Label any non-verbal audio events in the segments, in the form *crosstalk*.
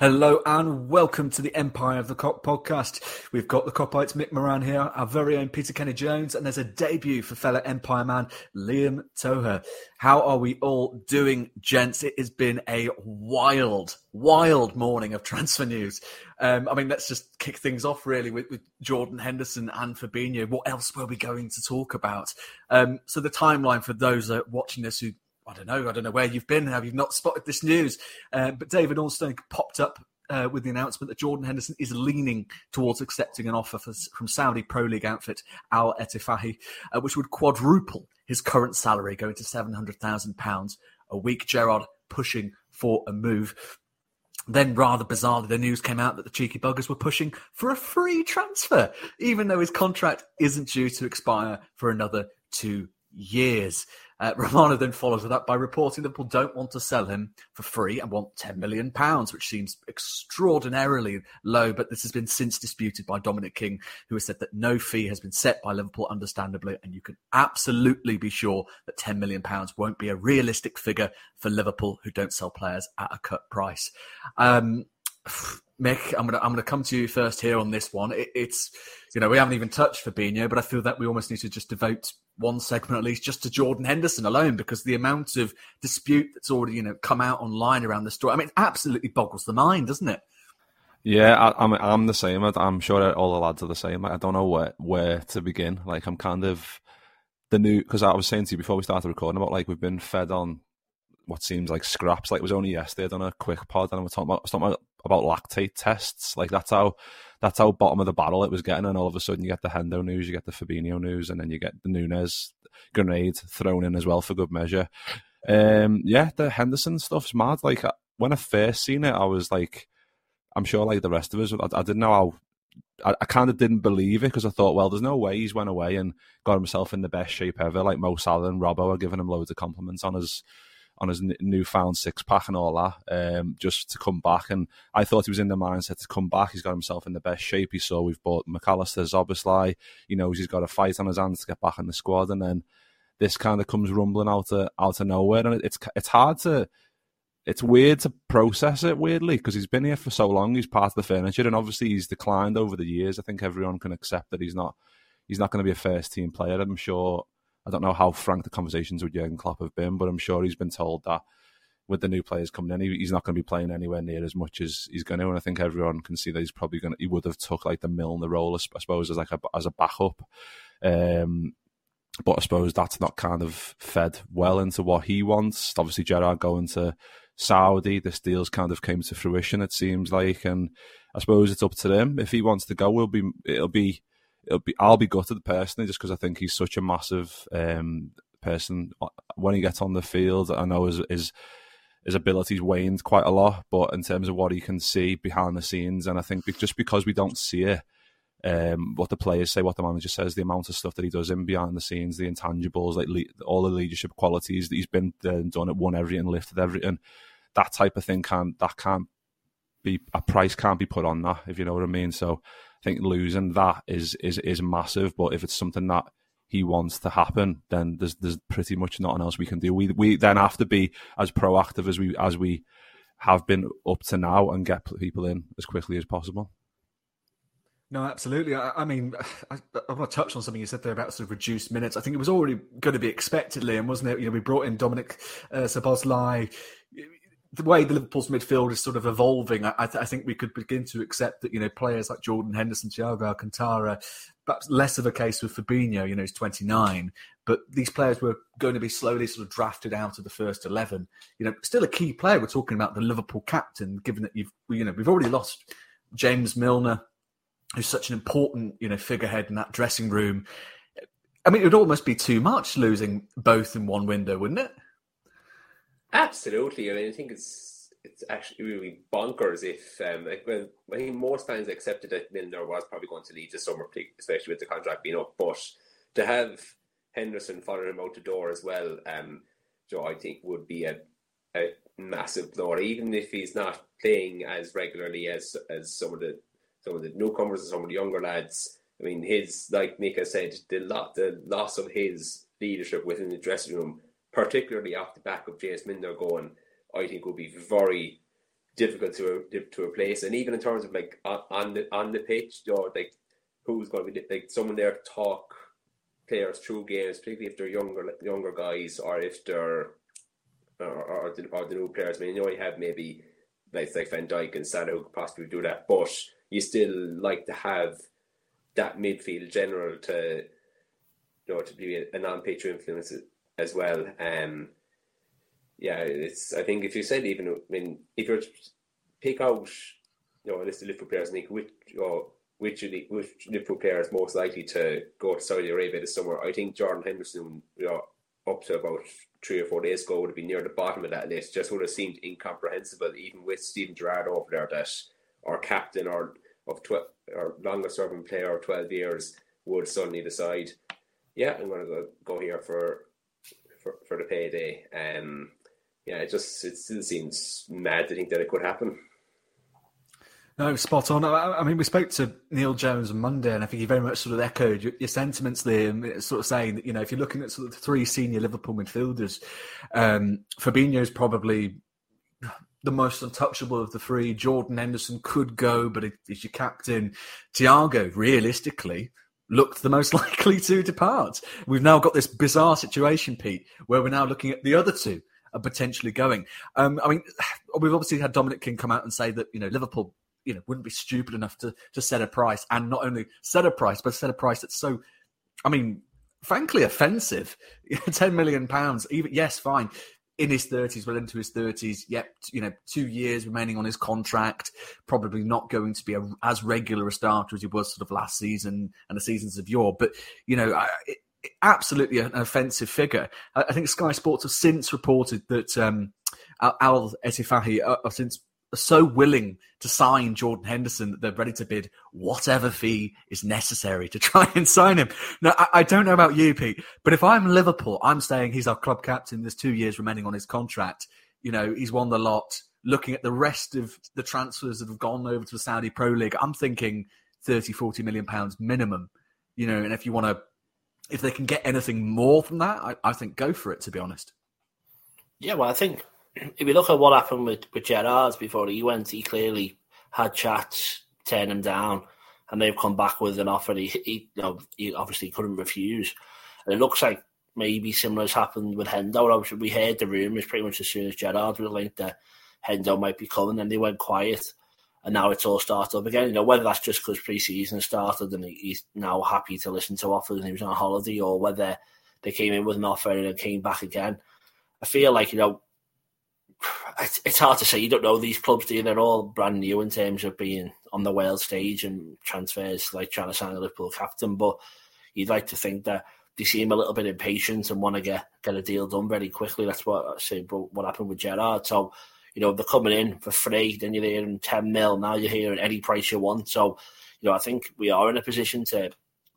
Hello and welcome to the Empire of the Kop podcast. We've got the Kopite's Mick Moran here, our very own Peter Kenny Jones, and there's a debut for fellow Empire man Liam Toher. How are we all doing, gents? It has been a wild, wild morning of transfer news. Um, I mean, let's just kick things off really with, with, Jordan Henderson and Fabinho. What else were we going to talk about? Um, so the timeline for those watching this who I don't know. I don't know where you've been. Have you not spotted this news? Uh, but David Ornstein popped up uh, with the announcement that Jordan Henderson is leaning towards accepting an offer for, from Saudi Pro League outfit Al Etifahi, uh, which would quadruple his current salary, going to £700,000 a week. Gerrard pushing for a move. Then, rather bizarrely, the news came out that the cheeky buggers were pushing for a free transfer, even though his contract isn't due to expire for another two years. Uh, *laughs* Romano then follows it up by reporting that Liverpool don't want to sell him for free and want £10 million, which seems extraordinarily low. But this has been since disputed by Dominic King, who has said that no fee has been set by Liverpool, understandably. And you can absolutely be sure that £10 million won't be a realistic figure for Liverpool, who don't sell players at a cut price. Um, Mick, I'm gonna I'm gonna come to you first here on this one. It, it's you know we haven't even touched Fabinho, but I feel that we almost need to just devote one segment at least just to Jordan Henderson alone because the amount of dispute that's already you know come out online around the story. I mean, it absolutely boggles the mind, doesn't it? Yeah, I, am I'm, I'm the same. I'm sure all the lads are the same. I don't know where where to begin. Like I'm kind of the new because I was saying to you before we started recording about like we've been fed on what seems like scraps. Like it was only yesterday I done a quick pod and I was talking about, talking about, about lactate tests. Like that's how that's how bottom of the barrel it was getting. And all of a sudden you get the Hendo news, you get the Fabinho news, and then you get the Nunez grenade thrown in as well for good measure. Um, yeah, the Henderson stuff's mad. Like when I first seen it, I was like, I'm sure like the rest of us, I, I didn't know how I, I kind of didn't believe it because I thought, well, there's no way he's went away and got himself in the best shape ever. Like Mo Salah and Robbo are giving him loads of compliments on his on his newfound six pack and all that, um, just to come back. And I thought he was in the mindset to come back. He's got himself in the best shape he saw. We've bought Mac Allister, Szoboszlai. He knows he's got a fight on his hands to get back in the squad. And then this kind of comes rumbling out of out of nowhere, and it's it's hard to. It's weird to process it weirdly because he's been here for so long. He's part of the furniture, and obviously he's declined over the years. I think everyone can accept that he's not he's not going to be a first team player. I'm sure I don't know how frank the conversations with Jurgen Klopp have been, but I'm sure he's been told that with the new players coming in, he's not going to be playing anywhere near as much as he's going to. And I think everyone can see that he's probably going to, he would have took like the Milner role, I suppose, as like a, as a backup. Um, but I suppose that's not kind of fed well into what he wants. Obviously, Gerrard going to Saudi, this deal's kind of came to fruition, it seems like. And I suppose it's up to him. If he wants to go, will be, it'll be, it'll be I'll be gutted personally just because I think he's such a massive um, person. When he gets on the field, I know his, his his abilities waned quite a lot, but in terms of what he can see behind the scenes, and I think just because we don't see it, um, what the players say, what the manager says, the amount of stuff that he does in behind the scenes, the intangibles, like le- all the leadership qualities that he's been uh, done it, won everything, lifted everything, that type of thing can that can't be a price can't be put on that if you know what I mean. So I think losing that is is is massive. But if it's something that he wants to happen, then there's there's pretty much nothing else we can do. We we then have to be as proactive as we as we have been up to now and get people in as quickly as possible. No, absolutely. I, I mean, *sighs* I, I, want to touch on something you said there about sort of reduced minutes. I think it was already going to be expected, Liam, wasn't it? You know, we brought in Dominik uh, Szoboszlai the way the Liverpool's midfield is sort of evolving, I, I, think we could begin to accept that you know players like Jordan Henderson, Thiago Alcantara, perhaps less of a case with Fabinho. You know, he's 29, but these players were going to be slowly sort of drafted out of the first 11. You know, still a key player. We're talking about the Liverpool captain, given that you've you know we've already lost James Milner, who's such an important you know figurehead in that dressing room. I mean, it would almost be too much losing both in one window, wouldn't it? Absolutely. I mean, I think it's it's actually really bonkers if um, like when I think most fans accepted that Milner was probably going to leave the summer, especially with the contract being up. But to have Henderson following him out the door as well, um, Joe, I think would be a, a massive blow. Even if he's not playing as regularly as as some of the some of the newcomers and some of the younger lads. I mean, his like Mika said, the lot the loss of his leadership within the dressing room particularly off the back of James Milner going, I think would be very difficult to to replace. And even in terms of like on the on the pitch, or like who's going to be like someone there to talk players through games, particularly if they're younger younger guys or if they're or, or, the, or the new players. I mean, you know, you have maybe like like Van Dijk and Salah who could possibly do that, but you still like to have that midfield general to you know to be a non-pitch influence as well. Um, yeah, it's. I think if you said even, I mean, if you pick out, you know, a list of Liverpool players, and which, know, which which Liverpool player is most likely to go to Saudi Arabia this summer, I think Jordan Henderson, you know, up to about three or four days ago would have been near the bottom of that list. Just would have seemed incomprehensible, even with Steven Gerrard over there, that our captain or of twelve or longest serving player of twelve years would suddenly decide, yeah, I'm going to go here for for for the payday. Um, yeah, it just it still seems mad to think that it could happen. No, spot on. I, mean, we spoke to Neil Jones on Monday, and I think he very much sort of echoed your, your sentiments there, sort of saying that you know if you're looking at sort of the three senior Liverpool midfielders, um, Fabinho is probably the most untouchable of the three. Jordan Henderson could go, but he's your captain. Thiago, realistically, looked the most *laughs* likely to depart. We've now got this bizarre situation, Pete, where we're now looking at the other two are potentially going. Um, I mean, *sighs* we've obviously had Dominic King come out and say that you know Liverpool you know wouldn't be stupid enough to to set a price and not only set a price but set a price that's so i mean frankly offensive *laughs* 10 million pounds even yes fine in his 30s well into his 30s yep you know two years remaining on his contract probably not going to be a, as regular a starter as he was sort of last season and the seasons of yore. But you know I, it, absolutely an offensive figure. I, I, think sky sports have since reported that um, al Ettifaqi uh, have since so willing to sign Jordan Henderson that they're ready to bid whatever fee is necessary to *laughs* try and sign him. Now, I, I, don't know about you, Pete, but if I'm Liverpool, I'm saying he's our club captain. There's two years remaining on his contract. You know, he's won the lot. Looking at the rest of the transfers that have gone over to the Saudi Pro League, I'm thinking 30, 40 million pounds minimum. You know, and if you want to, if they can get anything more from that, I, I think go for it, to be honest. Yeah, well, I think if you look at what happened with, with Gerrard before he went, he clearly had chats, turned him down, and they've come back with an offer he, he, you know, he obviously couldn't refuse. And it looks like maybe similar has happened with Hendo. Obviously, We heard the rumours pretty much as soon as Gerrard was linked that Hendo might be coming, and they went quiet. And now it's all started up again. You know, whether that's just because pre-season started and he's now happy to listen to offers and he was on holiday, or whether they came in with an offer and it came back again. I feel like you know it's, hard to say. You don't know these clubs, do you? They're all brand new in terms of being on the world stage and transfers, like trying to sign a Liverpool captain. But you'd like to think that they seem a little bit impatient and want to get get a deal done very quickly. That's what I say. What happened with Gerrard? So you know they're coming in for free. Then you're hearing ten mil. Now you're hearing any price you want. So you know I think we are in a position to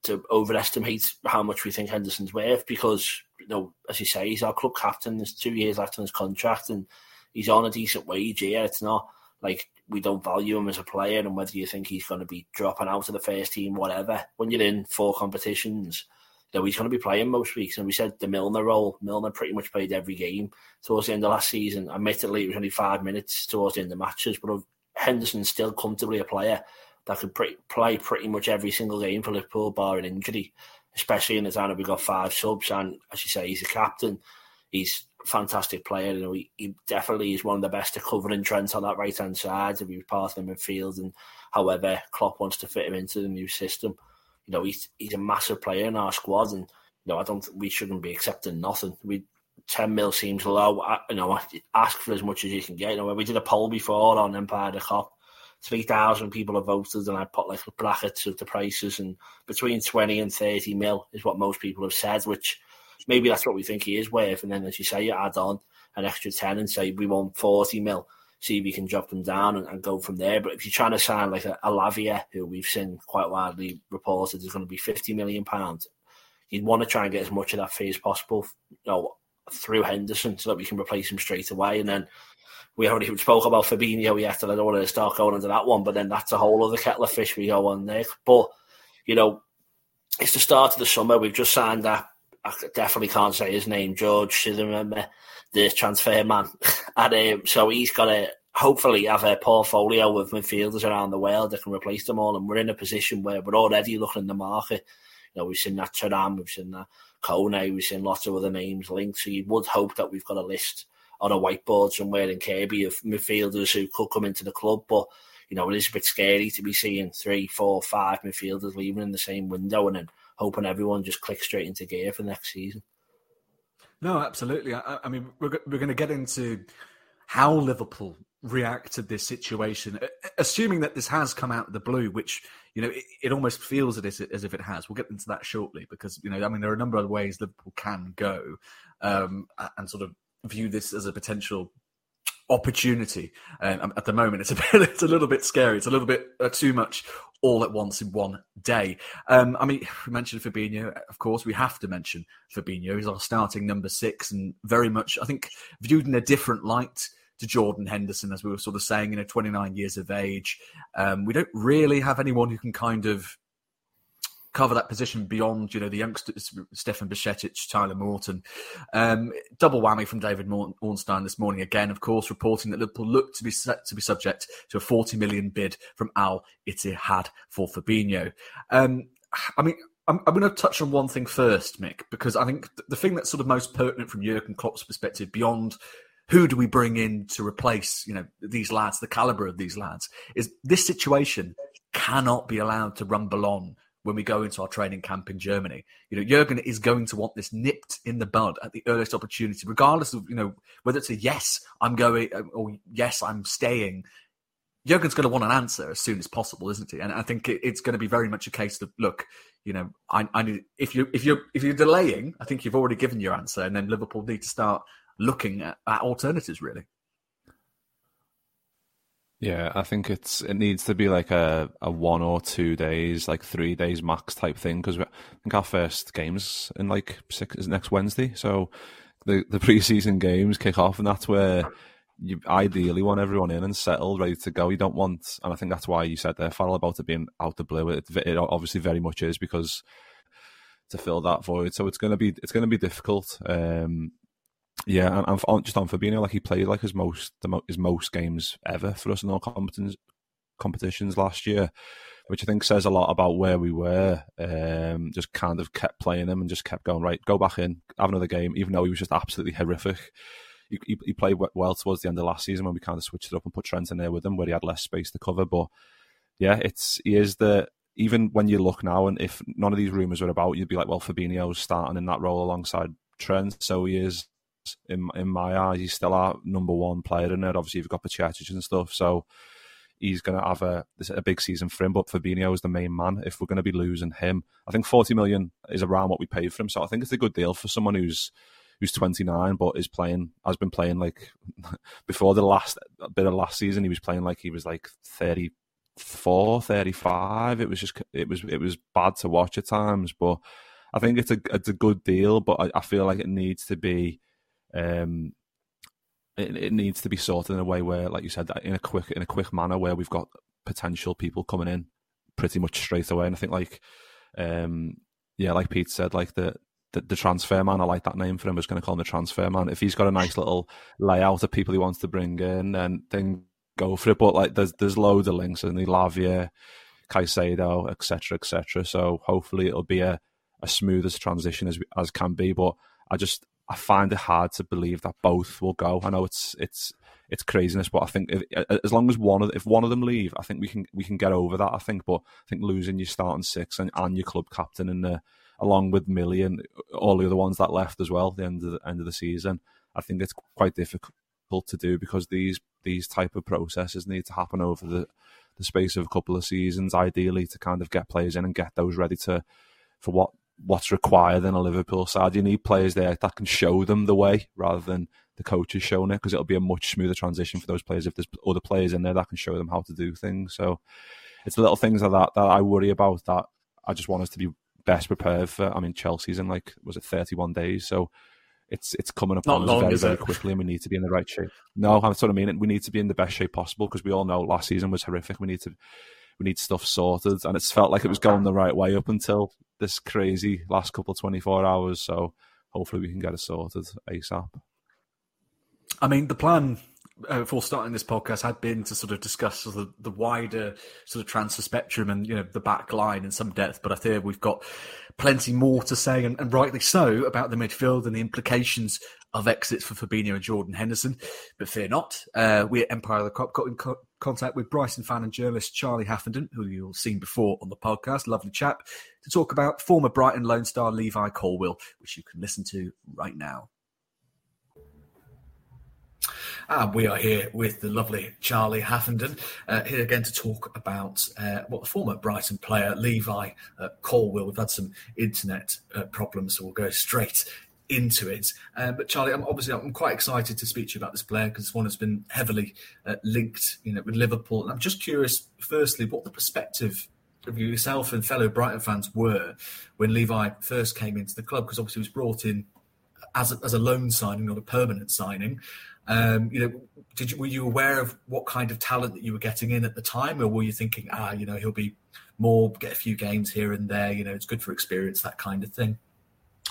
to overestimate how much we think Henderson's worth because you know as you say he's our club captain. There's two years left on his contract and he's on a decent wage. Yeah, it's not like we don't value him as a player, and whether you think he's going to be dropping out of the first team, whatever. When you're in four competitions, you know he's going to be playing most weeks. And we said the Milner role. Milner pretty much played every game towards the end of last season. Admittedly, it was only five minutes towards the end of matches, but Henderson's still comfortably a player that could pretty, play pretty much every single game for Liverpool, barring injury. Especially in the time that we've got five subs, and as you say, he's a captain. He's a fantastic player. You know, he, he, definitely is one of the best to covering Trent on that right hand side if he was part of the midfield and however Klopp wants to fit him into the new system. You know, he's he's a massive player in our squad, and you know, I don't we shouldn't be accepting nothing. We ten mil seems low. I, you know, ask for as much as you can get. You know, we did a poll before on Empire the. Three thousand people have voted, and I put like brackets of the prices, and between twenty and thirty mil is what most people have said, which maybe that's what we think he is worth. And then, as you say, you add on an extra 10 and say we want 40 mil, see if we can drop them down and, and go from there. But if you're trying to sign like a, a Lavia, who we've seen quite widely reported is going to be 50 million pounds, you'd want to try and get as much of that fee as possible, you know, through Henderson so that we can replace him straight away. And then we already spoke about Fabinho yet, and I don't want to start going into that one, but then that's a whole other kettle of fish we go on there. But, you know, it's the start of the summer. We've just signed that I definitely can't say his name, George Zimmerman, the transfer man. *laughs* and um, so he's got to hopefully have a portfolio of midfielders around the world that can replace them all. And we're in a position where we're already looking in the market. You know, we've seen that Thuram, we've seen that Kone, we've seen lots of other names linked. So you would hope that we've got a list on a whiteboard somewhere in Kirkby of midfielders who could come into the club. But, you know, it is a bit scary to be seeing three, four, five midfielders leaving in the same window and then hoping everyone just clicks straight into gear for next season. No, absolutely. I, I mean, we're, we're going to get into how Liverpool react to this situation, assuming that this has come out of the blue, which you know it, it almost feels as, if it has. We'll get into that shortly because you know I mean there are a number of ways Liverpool can go um, and sort of view this as a potential opportunity. Um, at the moment, it's a *laughs* bit, it's a little bit scary. It's a little bit uh, too much all at once in one day. Um, I mean, *sighs* we mentioned Fabinho. Of course, we have to mention Fabinho. He's our starting number six, and very much, I think, viewed in a different light to Jordan Henderson, as we were sort of saying, you know, 29 years of age. Um, we don't really have anyone who can kind of cover that position beyond, you know, the youngsters, Stefan Bajcetic, Tyler Morton. Um, double whammy from David Ornstein this morning again, of course, reporting that Liverpool look to be set to be subject to a 40 million bid from Al Ittihad for Fabinho. Um, I mean, I'm, I'm, going to touch on one thing first, Mick, because I think the thing that's sort of most pertinent from Jurgen Klopp's perspective, beyond who do we bring in to replace you know these lads the caliber of these lads is this situation cannot be allowed to rumble on when we go into our training camp in Germany. You know, Jurgen is going to want this nipped in the bud at the earliest opportunity, regardless of, you know, whether it's a yes, I'm going, uh, or yes, I'm staying. Jurgen's going to want an answer as soon as possible, isn't he? And I think it's going to be very much a case of, look, you know, I, I need, if you if you if you're delaying, I think you've already given your answer, and then Liverpool need to start looking at, at alternatives, really. Yeah, I think it's it needs to be like a, a one or two days, like three days max type thing. Because I think our first games in like six is next Wednesday, so the the preseason games kick off, and that's where you ideally want everyone in and settled, ready to go. You don't want, and I think that's why you said there, Farrell, about it being out the blue. It, it obviously very much is because to fill that void. So it's gonna be it's gonna be difficult. Um, yeah, and, and just on Fabinho, like he played like his most the, his most games ever for us in all competitions competitions last year, which I think says a lot about where we were. Um, just kind of kept playing him and just kept going right, go back in, have another game, even though he was just absolutely horrific. He, he, he played well towards the end of last season when we kind of switched it up and put Trent in there with him, where he had less space to cover. But yeah, it's he is the even when you look now, and if none of these rumours were about, you'd be like, well, Fabinho's starting in that role alongside Trent, so he is in in my eyes. He's still our number one player in it. Obviously, you've got Bajcetic and stuff, so he's going to have a a big season for him. But Fabinho is the main man. If we're going to be losing him, I think forty million is around what we paid for him. So I think it's a good deal for someone who's who's 29 but is playing has been playing like *laughs* before the last bit of last season he was playing like he was like 34 35 it was just it was it was bad to watch at times but I think it's a it's a good deal but I, I feel like it needs to be um, it, it, needs to be sorted in a way where, like you said, in a quick in a quick manner where we've got potential people coming in pretty much straight away. And I think like, um, yeah, like Pete said, like the, the, the transfer man, I like that name for him. I was going to call him the transfer man. If he's got a nice little layout of people he wants to bring in, then then go for it. But like, there's there's loads of links in the Lavia, Caicedo, etc., etc. So hopefully it'll be a a smooth as transition as as can be. But I just I find it hard to believe that both will go. I know it's it's it's craziness, but I think if, as long as one of if one of them leave, I think we can we can get over that. I think, but I think losing your starting six and, and your club captain and the, along with Millie and all the other ones that left as well at the end of the end of the season, I think it's quite difficult to do because these these type of processes need to happen over the the space of a couple of seasons, ideally to kind of get players in and get those ready to for what what's required in a Liverpool side. You need players there that can show them the way rather than the coaches showing it because it'll be a much smoother transition for those players if there's other players in there that can show them how to do things. So it's the little things like that that I worry about that I just want us to be best prepared for. I mean, Chelsea's in like, was it 31 days? So it's it's coming up on us very, very quickly and we need to be in the right shape. No, that's what I mean. We need to be in the best shape possible because we all know last season was horrific. We need to we need stuff sorted and it's felt like it was going the right way up until this crazy last couple of 24 hours. So hopefully we can get it sorted ASAP. I mean, the plan uh, starting this podcast had been to sort of discuss sort of the wider sort of transfer spectrum and you know the back line in some depth. But I think we've got plenty more to say, and, and rightly so, about the midfield and the implications of exits for Fabinho and Jordan Henderson. But fear not, uh, we at Empire of the Kop got in co- contact with Brighton fan and journalist Charlie Haffenden, who you've seen before on the podcast, lovely chap, to talk about former Brighton Lone Star Levi Colwill, which you can listen to right now. And we are here with the lovely Charlie Haffenden, uh, here again to talk about uh, what the former Brighton player Levi uh, Colwill. We've had some internet uh, problems, so we'll go straight into it. Uh, but Charlie, I'm obviously I'm quite excited to speak to you about this player because one has been heavily uh, linked, you know, with Liverpool. And I'm just curious, firstly, what the perspective of yourself and fellow Brighton fans were when Levi first came into the club, because obviously he was brought in as a, as a loan signing, not a permanent signing. Um, you know, did you, were you aware of what kind of talent that you were getting in at the time, or were you thinking, ah, you know, he'll be more, get a few games here and there, you know, it's good for experience, that kind of thing?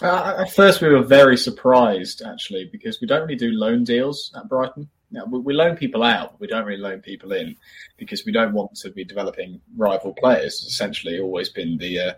Uh, at first, we were very surprised actually because we don't really do loan deals at Brighton. Now, we, loan people out, we don't really loan people in because we don't want to be developing rival players. It's essentially, always been the uh,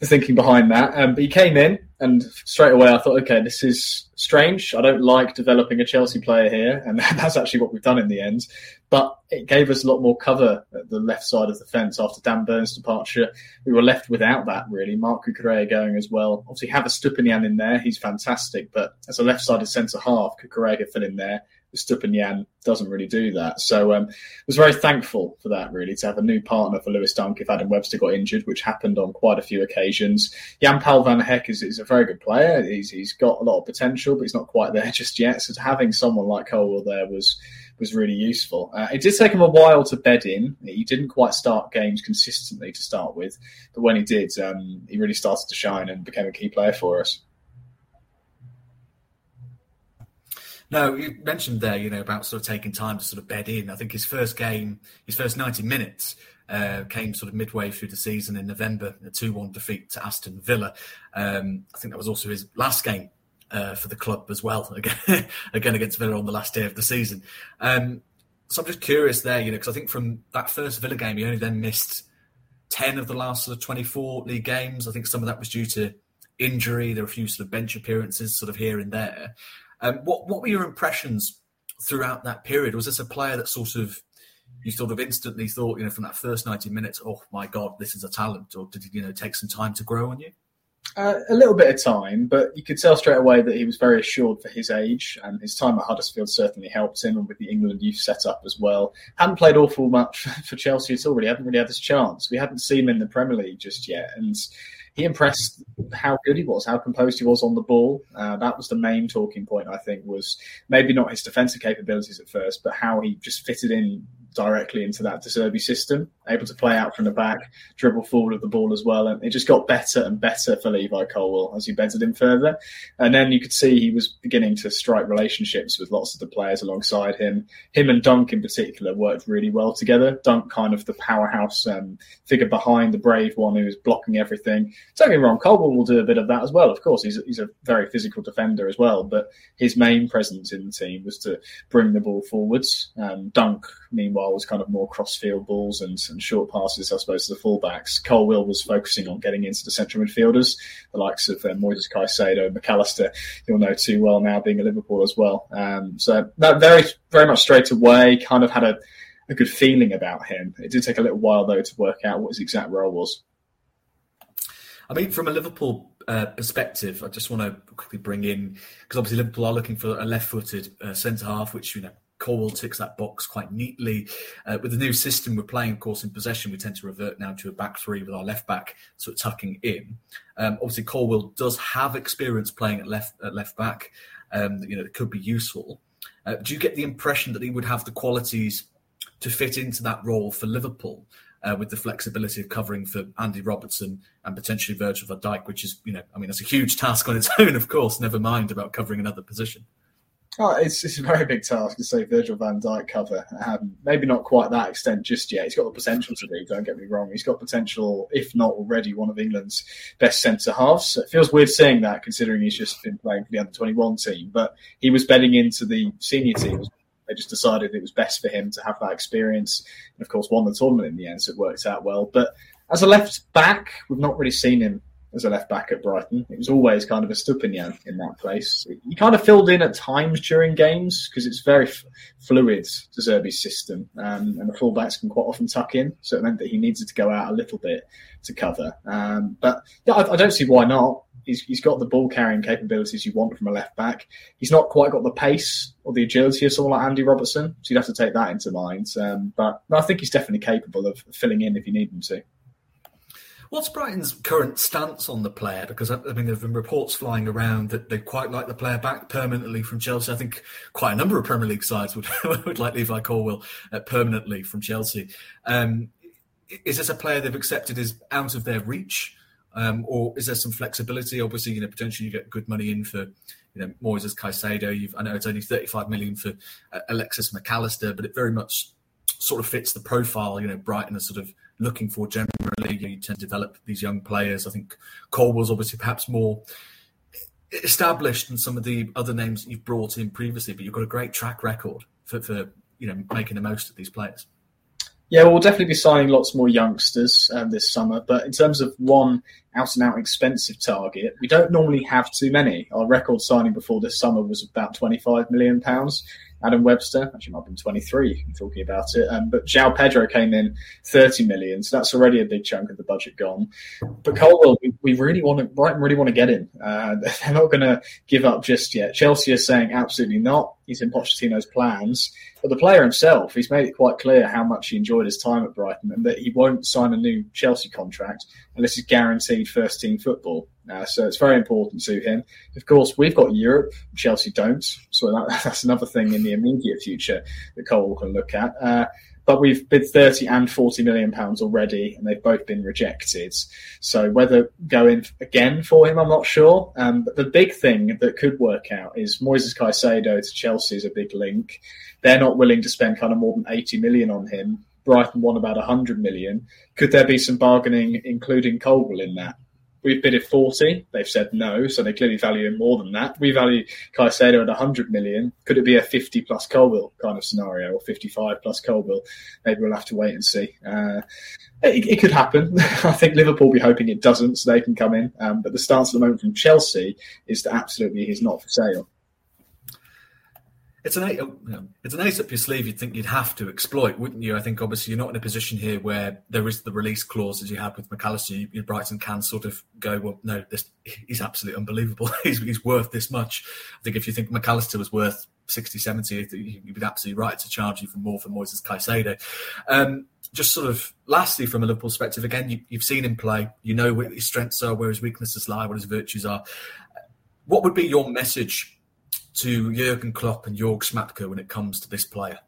the thinking behind that. Um, but he came in, and straight away I thought, okay, this is strange. I don't like developing a Chelsea player here, and *laughs* that's actually what we've done in the end. But it gave us a lot more cover at the left side of the fence after Dan Burn's departure. We were left without that really. Marc Cucurella going as well. Obviously, have Estupiñán in there. He's fantastic, but as a left-sided centre half, Cucurella fill in there. Estupiñán doesn't really do that. So um, was very thankful for that, really, to have a new partner for Lewis Dunk if Adam Webster got injured, which happened on quite a few occasions. Jan Paul van Hecke is, is a very good player. He's, he's got a lot of potential, but he's not quite there *laughs* just yet. So having someone like Colwill there was was really useful. Uh, it did take him a while to bed in. He didn't quite start games consistently to start with, but when he did, um, he really started to shine and became a key player for us. No, you mentioned there, you know, about sort of taking time to sort of bed in. I think his first game, his first 90 minutes, uh, came sort of midway through the season in November, a 2 1 defeat to Aston Villa. Um, I think that was also his last game uh, for the club as well, *laughs* again, again against Villa on the last day of the season. Um, so I'm just curious there, you know, because I think from that first Villa game, he only then missed 10 of the last sort of 24 league games. I think some of that was due to injury. There were a few sort of bench appearances sort of here and there. Um, what what were your impressions throughout that period? Was this a player that sort of you sort of instantly thought, you know, from that first ninety minutes, oh my god, this is a talent, or did it, you know take some time to grow on you? Uh, a little bit of time, but you could tell straight away that he was very assured for his age, and his time at Huddersfield certainly helped him, and with the England youth setup as well. Hadn't played awful much *laughs* for Chelsea at all. Really, hadn't really had his chance. We hadn't seen him in the Premier League just yet, and he impressed how good he was, how composed he was on the ball. Uh, that was the main talking point, I think, was maybe not his defensive capabilities at first, but how he just fitted in directly into that De Zerbi system, able to play out from the back, dribble forward with the ball as well. And it just got better and better for Levi Colwill as he bedded him further. And then you could see he was beginning to strike relationships with lots of the players alongside him. Him and Dunk in particular worked really well together. Dunk kind of the powerhouse um, figure behind the brave one who was blocking everything. Don't get me wrong, Colwill will do a bit of that as well. Of course, he's, he's a very physical defender as well, but his main presence in the team was to bring the ball forwards. Um, Dunk, meanwhile, was kind of more cross-field balls and, and short passes, I suppose, to the fullbacks. Colwill was focusing on getting into the central midfielders, the likes of uh, Moises Caicedo, Mac Allister, You'll know too well now, being a Liverpool as well. Um, so that very, very much straight away, kind of had a, a good feeling about him. It did take a little while though to work out what his exact role was. I mean, from a Liverpool uh, perspective, I just want to quickly bring in because obviously Liverpool are looking for a left-footed uh, centre half, which you know Colwill ticks that box quite neatly. Uh, with the new system we're playing, of course, in possession, we tend to revert now to a back three with our left back sort of tucking in. Um, obviously, Colwill does have experience playing at left at left back. Um, you know, it could be useful. Uh, do you get the impression that he would have the qualities to fit into that role for Liverpool? Uh, with the flexibility of covering for Andy Robertson and potentially Virgil van Dijk, which is, you know, I mean, that's a huge task on its *laughs* own, of course, never mind about covering another position. Oh, it's, it's a very big task to say Virgil van Dijk cover. Um, maybe not quite that extent just yet. He's got the potential to be, don't get me wrong. He's got potential, if not already, one of England's best centre halves. It feels weird saying that considering he's just been playing for the under 21 team, but he was bedding into the senior team They just decided it was best for him to have that experience. And of course, won the tournament in the end, so it worked out well. But as a left back, we've not really seen him as a left back at Brighton. It was always kind of Estupiñán in that place. He kind of filled in at times during games because it's very f- fluid, De Zerbi's system, um, and the fullbacks can quite often tuck in. So it meant that he needed to go out a little bit to cover. Um, but yeah, I, I, don't see why not. He's, he's got the ball carrying capabilities you want from a left back. He's not quite got the pace or the agility of someone like Andy Robertson, so you'd have to take that into mind. Um, but I think he's definitely capable of filling in if you need him to. What's Brighton's current stance on the player? Because I mean, there have been reports flying around that they quite like the player back permanently from Chelsea. I think quite a number of Premier League sides would, *laughs* would like Levi Colwill uh, permanently from Chelsea. Um, is this a player they've accepted is out of their reach, um, or is there some flexibility? Obviously, you know, potentially you get good money in for you know Moises Caicedo. You've, I know it's only 35 million for uh, Alexis Mac Allister, but it very much sort of fits the profile. You know, Brighton are sort of looking for generally. You tend to develop these young players. I think Cole was obviously perhaps more established than some of the other names you've brought in previously, but you've got a great track record for, for you know making the most of these players. Yeah, well, we'll definitely be signing lots more youngsters um, this summer. But in terms of one out and out expensive target, we don't normally have too many. Our record signing before this summer was about £25 million. Adam Webster, actually might have been 23 talking about it. Um, but João Pedro came in 30 million, so that's already a big chunk of the budget gone. But Colwill, we, we really want to, Brighton really want to get him. Uh, *laughs* they're not going to give up just yet. Chelsea are saying absolutely not. He's in Pochettino's plans. But the player himself, he's made it quite clear how much he enjoyed his time at Brighton and that he won't sign a new Chelsea contract unless he's guaranteed first team football. Uh, so it's very important to him. Of course, we've got Europe, Chelsea don't. So that, *laughs* that's another thing in the immediate future that Cole can look at. Uh, but we've bid 30 and 40 million pounds already, and they've both been rejected. So whether going again for him, I'm not sure. Um, but the big thing that could work out is Moises Caicedo to Chelsea is a big link. They're not willing to spend kind of more than 80 million on him. Brighton won about 100 million. Could there be some bargaining, including Colwill in that? We've bid at 40. They've said no, so they clearly value him more than that. We value Caicedo at 100 million. Could it be a 50 plus Colwill kind of scenario or 55 plus Colwill? Maybe we'll have to wait and see. Uh, it, it, could happen. *laughs* I think Liverpool be hoping it doesn't so they can come in. Um, but the stance at the moment from Chelsea is that absolutely he's not for sale it's an you know, it's an ace up your sleeve. You'd think you'd have to exploit, wouldn't you? I think obviously you're not in a position here where there is the release clause as you had with Mac Allister. You, Brighton can sort of go, well, no, this he's absolutely unbelievable. *laughs* he's, he's worth this much. I think if you think Mac Allister was worth 60, 70, you'd be absolutely right to charge even more for Moises Caicedo. Um, just sort of lastly, from a Liverpool perspective, again, you, have seen him play. You know what his strengths are, where his weaknesses lie, what his virtues are. What would be your message to Jurgen Klopp and Jörg Schmadtke when it comes to this player?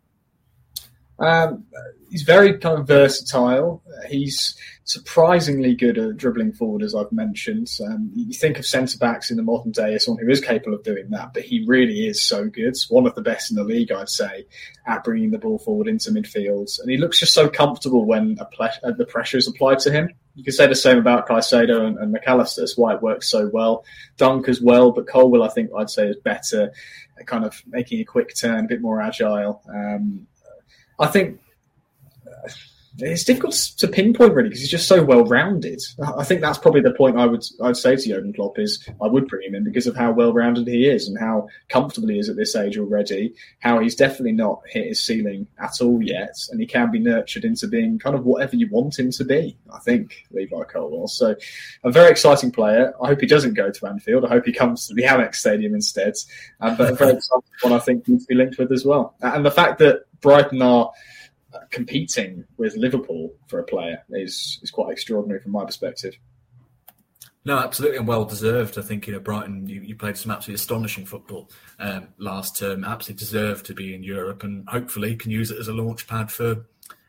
Um, he's very kind of versatile. He's surprisingly good at dribbling forward, as I've mentioned. Um, you think of centre backs in the modern day as someone who is capable of doing that, but he really is so good. One of the best in the league, I'd say, at bringing the ball forward into midfield. And he looks just so comfortable when ple- uh, the pressure is applied to him. You can say the same about Caicedo and, and Mac Allister. That's why it works so well. Dunk as well, but Colwill, I think I'd say is better, at kind of making a quick turn, a bit more agile. Um, I think it's difficult to pinpoint really because he's just so well rounded. I think that's probably the point I would I'd say to Jurgen Klopp is I would bring him in because of how well rounded he is and how comfortable he is at this age already. How he's definitely not hit his ceiling at all yet, and he can be nurtured into being kind of whatever you want him to be. I think Levi Colwill. So a very exciting player. I hope he doesn't go to Anfield. I hope he comes to the *laughs* Amex Stadium instead. Uh, but a very *laughs* exciting one I think needs to be linked with as well. And the fact that Brighton are competing with Liverpool for a player is is quite extraordinary from my perspective. No, absolutely, and well deserved. I think you know Brighton. You, you played some absolutely astonishing football um, last term. Absolutely deserved to be in Europe, and hopefully can use it as a launch pad for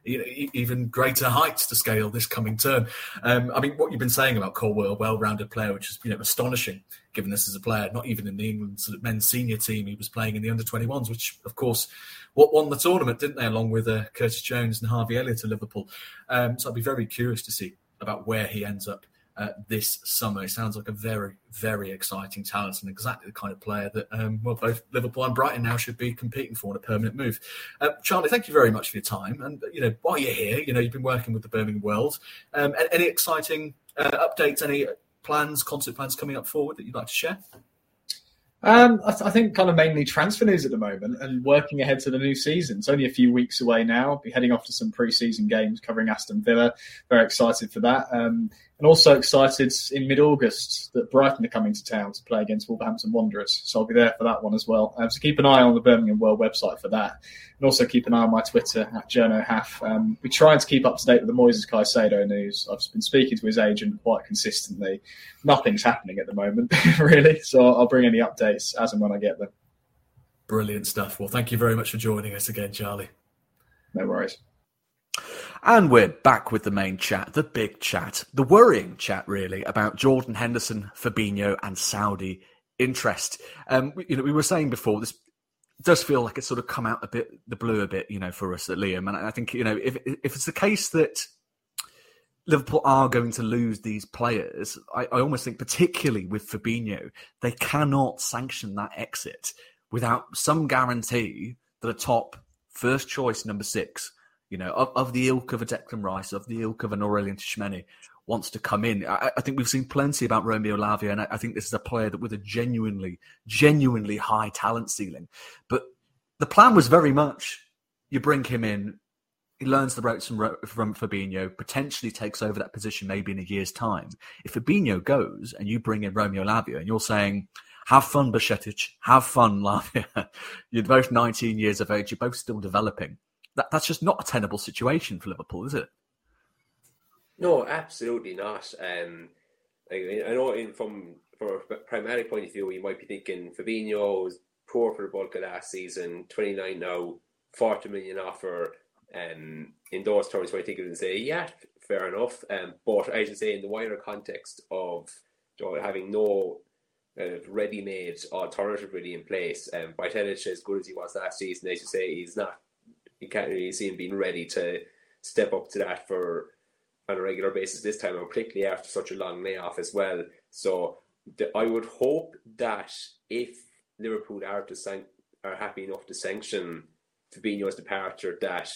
you know, even greater heights to scale this coming term. Um, I mean, what you've been saying about Colwill, a well-rounded player, which is you know astonishing given this as a player. Not even in the England sort of men's senior team, he was playing in the under 21s, which of course what won the tournament, didn't they? Along with uh, Curtis Jones and Harvey Elliott to Liverpool. Um, so I'd be very curious to see about where he ends up uh, this summer. It sounds like a very, very exciting talent and exactly the kind of player that, um, well, both Liverpool and Brighton now should be competing for in a permanent move. Uh, Charlie, thank you very much for your time. And, you know, while you're here, you know, you've been working with the Birmingham World. Um, any exciting uh, updates, any plans, concert plans coming up forward that you'd like to share? Um, I, th- I, think kind of mainly transfer news at the moment and working ahead to the new season. It's only a few weeks away now. I'll be heading off to some pre-season games covering Aston Villa. Very excited for that. Um, and also excited in mid-August that Brighton are coming to town to play against Wolverhampton Wanderers. So I'll be there for that one as well. Um, so keep an eye on the Birmingham World website for that. And also keep an eye on my Twitter at JournoHaff. Um, we're trying to keep up to date with the Moises Caicedo news. I've been speaking to his agent quite consistently. Nothing's happening at the moment, *laughs* really. So I'll bring any updates as and when I get them. Brilliant stuff. Well, thank you very much for joining us again, Charlie. No worries. And we're back with the main chat, the big chat, the worrying chat, really, about Jordan Henderson, Fabinho, and Saudi interest. Um, you know, we were saying before this does feel like it's sort of come out a bit the blue a bit, you know, for us at Liam. And I think you know if if it's the case that Liverpool are going to lose these players, I, I almost think, particularly with Fabinho, they cannot sanction that exit without some guarantee that a top first choice number six you know, of, of the ilk of a Declan Rice, of the ilk of an Aurelien Tchouameni, wants to come in. I, I, think we've seen plenty about Romeo Lavia, and I, I, think this is a player that with a genuinely, genuinely high talent ceiling. But the plan was very much you bring him in, he learns the ropes from, from Fabinho, potentially takes over that position maybe in a year's time. If Fabinho goes and you bring in Romeo Lavia, and you're saying, have fun, Bajcetic, have fun, *laughs* Lavia. you're both 19 years of age, you're both still developing that, that's just not a tenable situation for Liverpool, is it? No, absolutely not. Um, I, I know in, from from a pragmatic point of view, you might be thinking Fabinho was poor for the bulk of last season, 29 now, 40 million offer. Um, in those terms, I think it would say, yeah, fair enough. Um, but I should say, in the wider context of you having no uh, ready-made alternative really in place, um, Bajcetic, as good as he was last season, as you say, he's not you can't really see him being ready to step up to that for on a regular basis this time, and particularly after such a long layoff as well. So the, I would hope that if Liverpool are to san- are happy enough to sanction Fabinho's departure, that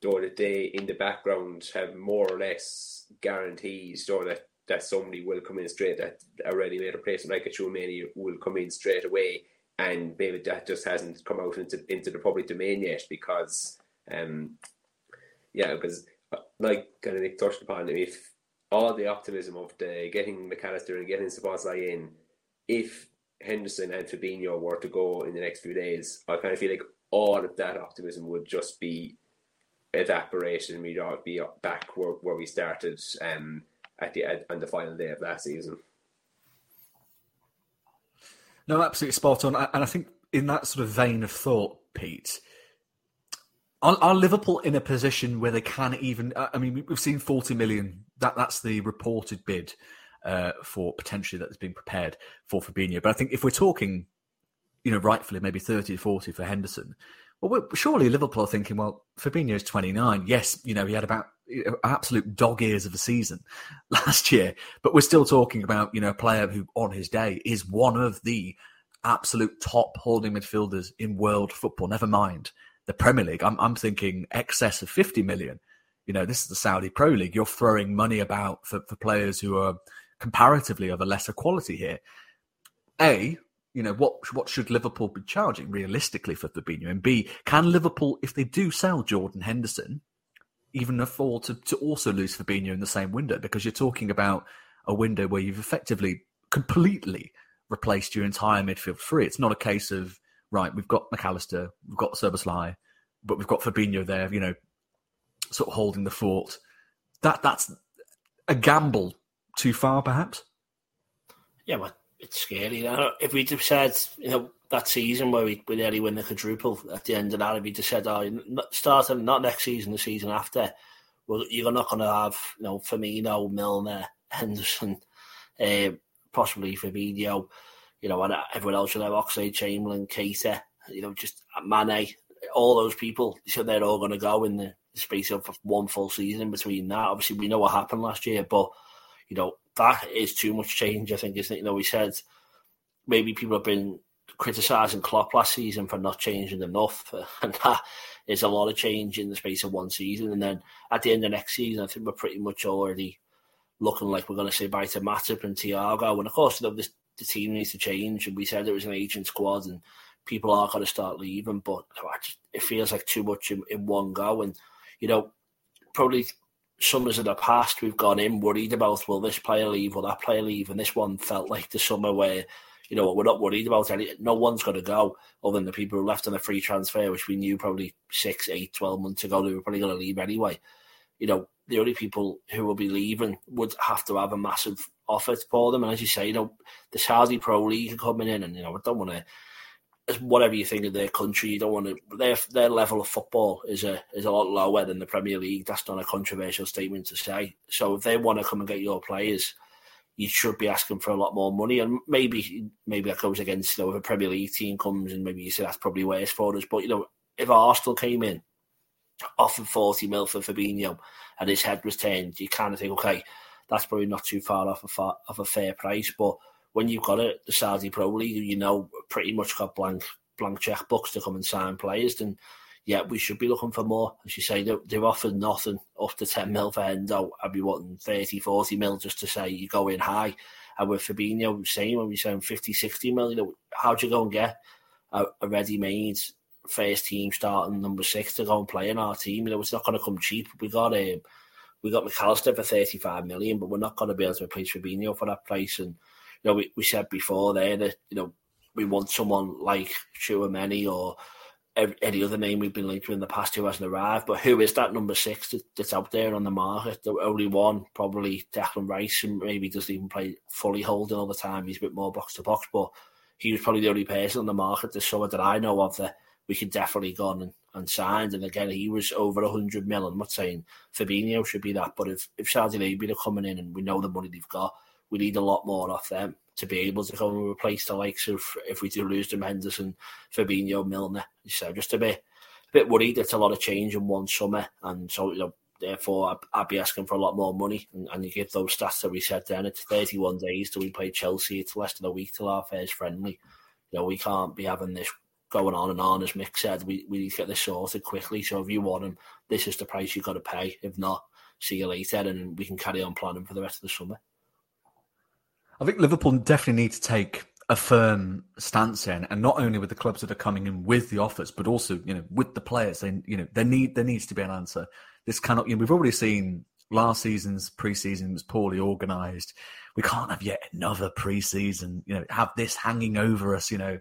though that they in the background have more or less guarantees, or that that somebody will come in straight that a placement like a Tchouameni will come in straight away and maybe that just hasn't come out into into the public domain yet because um yeah because uh, like kind of Nick touched upon if all the optimism of the getting Mac Allister and getting Szoboszlai in if Henderson and Fabinho were to go in the next few days I kind of feel like all of that optimism would just be evaporated and we'd all be back where, where we started um at the on the final day of last season. No, absolutely spot on. And I think in that sort of vein of thought, Pete, are, are, Liverpool in a position where they can even? I mean, we've seen forty million. That that's the reported bid uh, for potentially that is being prepared for Fabinho. But I think if we're talking, you know, rightfully maybe thirty to forty for Henderson, well, surely Liverpool are thinking, well, Fabinho's twenty nine. Yes, you know, he had about absolute dog ears of a season *laughs* last year. But we're still talking about, you know, a player who on his day is one of the absolute top holding midfielders in world football. Never mind the Premier League. I'm, I'm thinking excess of 50 million. You know, this is the Saudi Pro League. You're throwing money about for, for players who are comparatively of a lesser quality here. A, you know, what what should Liverpool be charging realistically for Fabinho? And B, can Liverpool, if they do sell Jordan Henderson, even afford to, to also lose Fabinho in the same window because you're talking about a window where you've effectively completely replaced your entire midfield three. It's not a case of right, we've got Mac Allister, we've got Szoboszlai, but we've got Fabinho there, you know, sort of holding the fort. That that's a gamble too far, perhaps. Yeah, but it's scary. You if we just said, you know, that season where we, we nearly win the quadruple at the end of that, if we just said, oh, starting not next season, the season after, well, you're not going to have, you know, Firmino, Milner, Henderson, uh, possibly Fabinho, you know, and everyone else should have Oxlade, Chamberlain, Keita, you know, just Mane, all those people, so they're all going to go in the space of one full season between that. Obviously, we know what happened last year, but You know, that is too much change, I think, isn't it? You know, we said maybe people have been criticising Klopp last season for not changing enough, *laughs* and that is a lot of change in the space of one season. And then at the end of next season, I think we're pretty much already looking like we're going to say bye to Matip and Thiago. And of course, you know, this, the team needs to change. And we said it was an aging squad, and people are going to start leaving. But it feels like too much in, in one go. And you know, probably summers in the past we've gone in worried about will this player leave, will that player leave, and this one felt like the summer where you know we're not worried about any. No one's going to go other than the people who left on a free transfer, which we knew probably six, eight, twelve months ago they were probably going to leave anyway. You know, the only people who will be leaving would have to have a massive offer for them. And as you say, you know, the Saudi Pro League are coming in, and you know, I don't want to whatever you think of their country, you don't want to. Their their level of football is a is a lot lower than the Premier League. That's not a controversial statement to say. So if they want to come and get your players, you should be asking for a lot more money. And maybe maybe that goes against you know if a Premier League team comes and maybe you say that's probably worse for us. But you know if Arsenal came in offered forty mil for Fabinho and his head was turned, you kind of think okay, that's probably not too far off a far, of a fair price, but when you've got it, the Saudi Pro League, you know, pretty much got blank blank checkbooks to come and sign players, then yeah, we should be looking for more. As you say, they've offered nothing up to 10 mil for Hendo. I'd be wanting 30, 40 mil just to say you go in high. And with Fabinho, same when we saying 50, 60 mil, you know, how'd you go and get a, a ready made first team starting number six to go and play in our team? You know, it's not going to come cheap. We got um, we got Mac Allister for 35 million, but we're not going to be able to replace Fabinho for that price. And you know, we, we said before there that you know we want someone like Tchouameni or any other name we've been linked with in the past who hasn't arrived. But who is that number six that's out there on the market? The only one, probably Declan Rice, and maybe doesn't even play fully holding all the time. He's a bit more box to box, but he was probably the only person on the market this summer that I know of that we could definitely go on and, and signed. And again, he was over 100 million. I'm not saying Fabinho should be that, but if, if Saudi Arabia are coming in and we know the money they've got, we need a lot more off them to be able to come and replace the likes of if we do lose them Henderson, Fabinho, Milner. So just a bit a bit worried it's a lot of change in one summer and so you know therefore I'd, be asking for a lot more money and, and, you give those stats that we said then it's 31 days till we play Chelsea it's less than a week till our first friendly you know we can't be having this going on and on as Mick said we, we need to get this sorted quickly so if you want him this is the price you've got to pay if not see you later and we can carry on planning for the rest of the summer I think Liverpool definitely need to take a firm stance in, and not only with the clubs that are coming in with the offers, but also you know with the players. They you know there need there needs to be an answer. This cannot. You know, we've already seen last season's preseason was poorly organised. We can't have yet another preseason. You know, have this hanging over us. You know,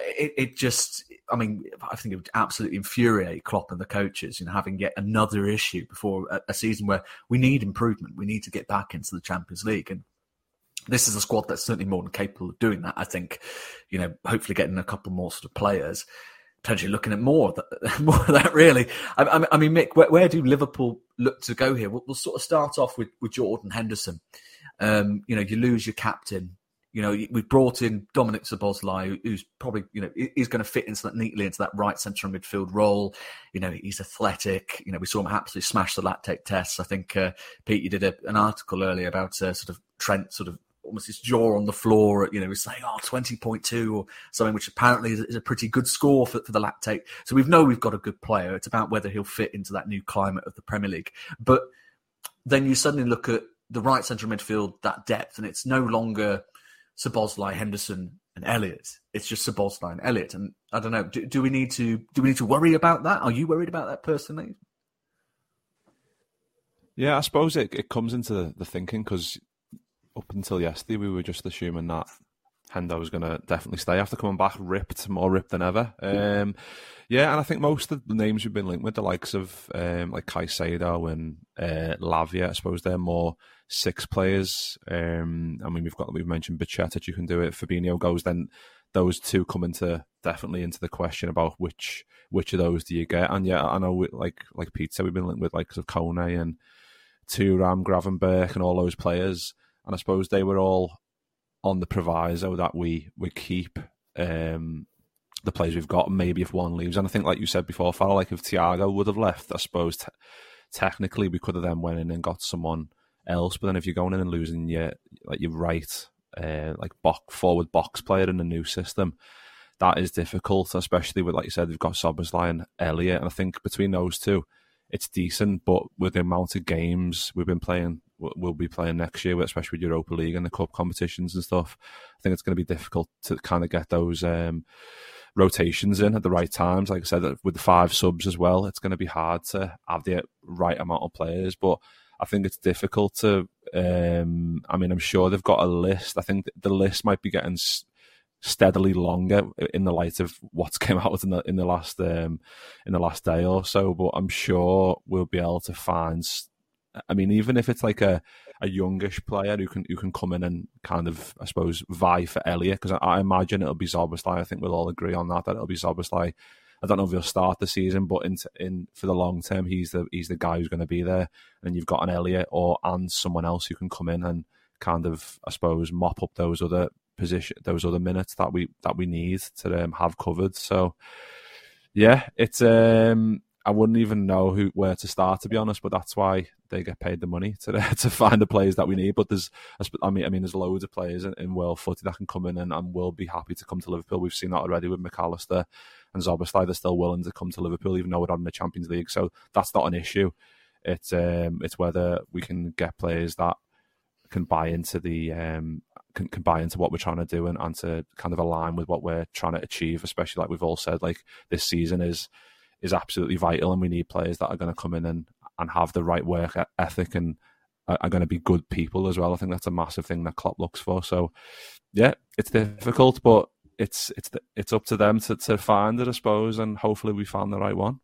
it, it just. I mean, I think it would absolutely infuriate Klopp and the coaches. You know, having yet another issue before a, a season where we need improvement. We need to get back into the Champions League and this is a squad that's certainly more than capable of doing that. I think, you know, hopefully getting a couple more sort of players, potentially looking at more of that, *laughs* more of that really. I, I mean, Mick, where, where, do Liverpool look to go here? We'll, we'll sort of start off with, with Jordan Henderson. Um, you know, you lose your captain. You know, we've brought in Dominik Szoboszlai, who's probably, you know, is going to fit into that neatly into that right centre and midfield role. You know, he's athletic. You know, we saw him absolutely smash the lactate tests. I think, uh, Pete, you did a, an article earlier about uh, sort of Trent sort of almost his jaw on the floor. You know, he's saying, "Oh, 20.2 or something," which apparently is, a pretty good score for, for the lactate. So we know we've got a good player. It's about whether he'll fit into that new climate of the Premier League. But then you suddenly look at the right central midfield, that depth, and it's no longer Szoboszlai, Henderson, and Elliott. It's just Szoboszlai and Elliott. And I don't know. Do, do we need to do we need to worry about that? Are you worried about that personally? Yeah, I suppose it, it comes into the, the thinking because up until yesterday, we were just assuming that Hendo was going to definitely stay after coming back ripped, more ripped than ever. Um, yeah, and I think most of the names we've been linked with, the likes of um, like Caicedo and uh, Lavia, I suppose they're more six players. Um, I mean, we've got we've mentioned Bajcetic, you can do it. Fabinho goes, then those two come into definitely into the question about which which of those do you get. And yeah, I know we, like like Pete said, we've been linked with like of Kone and Thuram, Gravenberg, and all those players and I suppose they were all on the proviso that we we keep um, the players we've got. Maybe if one leaves, and I think, like you said before, Farrell, like if Thiago would have left, I suppose technically we could have then went in and got someone else. But then if you're going in and losing your like your right uh, like box, forward box player in a new system, that is difficult, especially with like you said, they've got Szoboszlai and Elliott, and I think between those two, it's decent. But with the amount of games we've been playing, we'll be playing next year, especially with Europa League and the cup competitions and stuff, I think it's going to be difficult to kind of get those. Um, rotations in at the right times. Like I said, with the five subs as well, it's going to be hard to have the right amount of players. But I think it's difficult to. Um, I mean, I'm sure they've got a list. I think the list might be getting steadily longer in the light of what's *laughs* came out in the in the last um, in the last day or so. But I'm sure we'll be able to find. I mean, even if it's like a, a youngish player who can who can come in and kind of I suppose vie for Elliott, because I, I, imagine it'll be Szoboszlai. I think we'll all agree on that that it'll be Szoboszlai I don't know if he'll start the season, but in in for the long term, he's the he's the guy who's going to be there. And you've got an Elliott or and someone else who can come in and kind of I suppose mop up those other position those other minutes that we that we need to um, have covered. So yeah, it's um I wouldn't even know who where to start to be honest, but that's why they get paid the money to *laughs* to find the players that we need. But there's I mean I mean there's loads of players in, in world footy that can come in and, and will be happy to come to Liverpool. We've seen that already with Mac Allister and Szoboszlai. They're still willing to come to Liverpool even though we're not in the Champions League. So that's not an issue. It's um it's whether we can get players that can buy into the um can, can buy into what we're trying to do and, and to kind of align with what we're trying to achieve, especially like we've all said, like this season is is absolutely vital, and we need players that are going to come in and, and have the right work ethic and are going to be good people as well. I think that's a massive thing that Klopp looks for. So, yeah, it's difficult, but it's it's it's up to them to, to find it, I suppose, and hopefully we found the right one.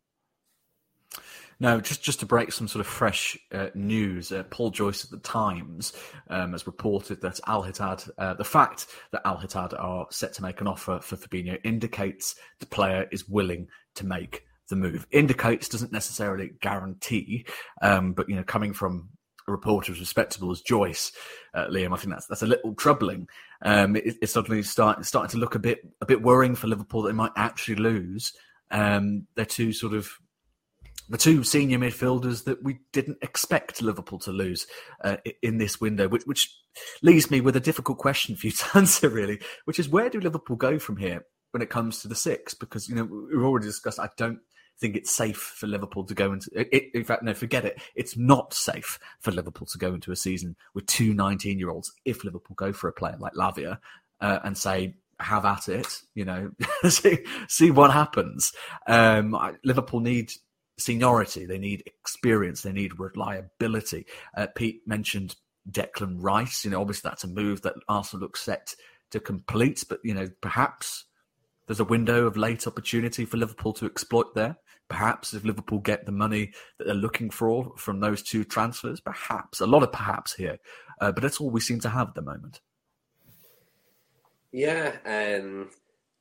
Now, just just to break some sort of fresh uh, news, uh, Paul Joyce at the Times um, has reported that Al Ittihad, uh, the fact that Al Ittihad are set to make an offer for Fabinho indicates the player is willing to make the move. Indicates doesn't necessarily guarantee, um, but you know, coming from a reporter as respectable as Joyce, uh, Liam, I think that's that's a little troubling. Um, it, it's suddenly start, starting to look a bit a bit worrying for Liverpool that they might actually lose. Um, they're two sort of the two senior midfielders that we didn't expect Liverpool to lose uh, in this window, which, which leaves me with a difficult question for you to *laughs* answer, really, which is where do Liverpool go from here when it comes to the six? Because you know we've already discussed. I don't think it's safe for Liverpool to go into. It, in fact, no, forget it. It's not safe for Liverpool to go into a season with two 19 year olds. If Liverpool go for a player like Lavia uh, and say, have at it, you know, *laughs* see, see what happens. Um, Liverpool need seniority, they need experience, they need reliability. Uh, Pete mentioned Declan Rice. You know, obviously that's a move that Arsenal looks set to complete, but you know, perhaps there's a window of late opportunity for Liverpool to exploit there. Perhaps if Liverpool get the money that they're looking for from those two transfers, perhaps a lot of perhaps here, uh, but that's all we seem to have at the moment. Yeah, um,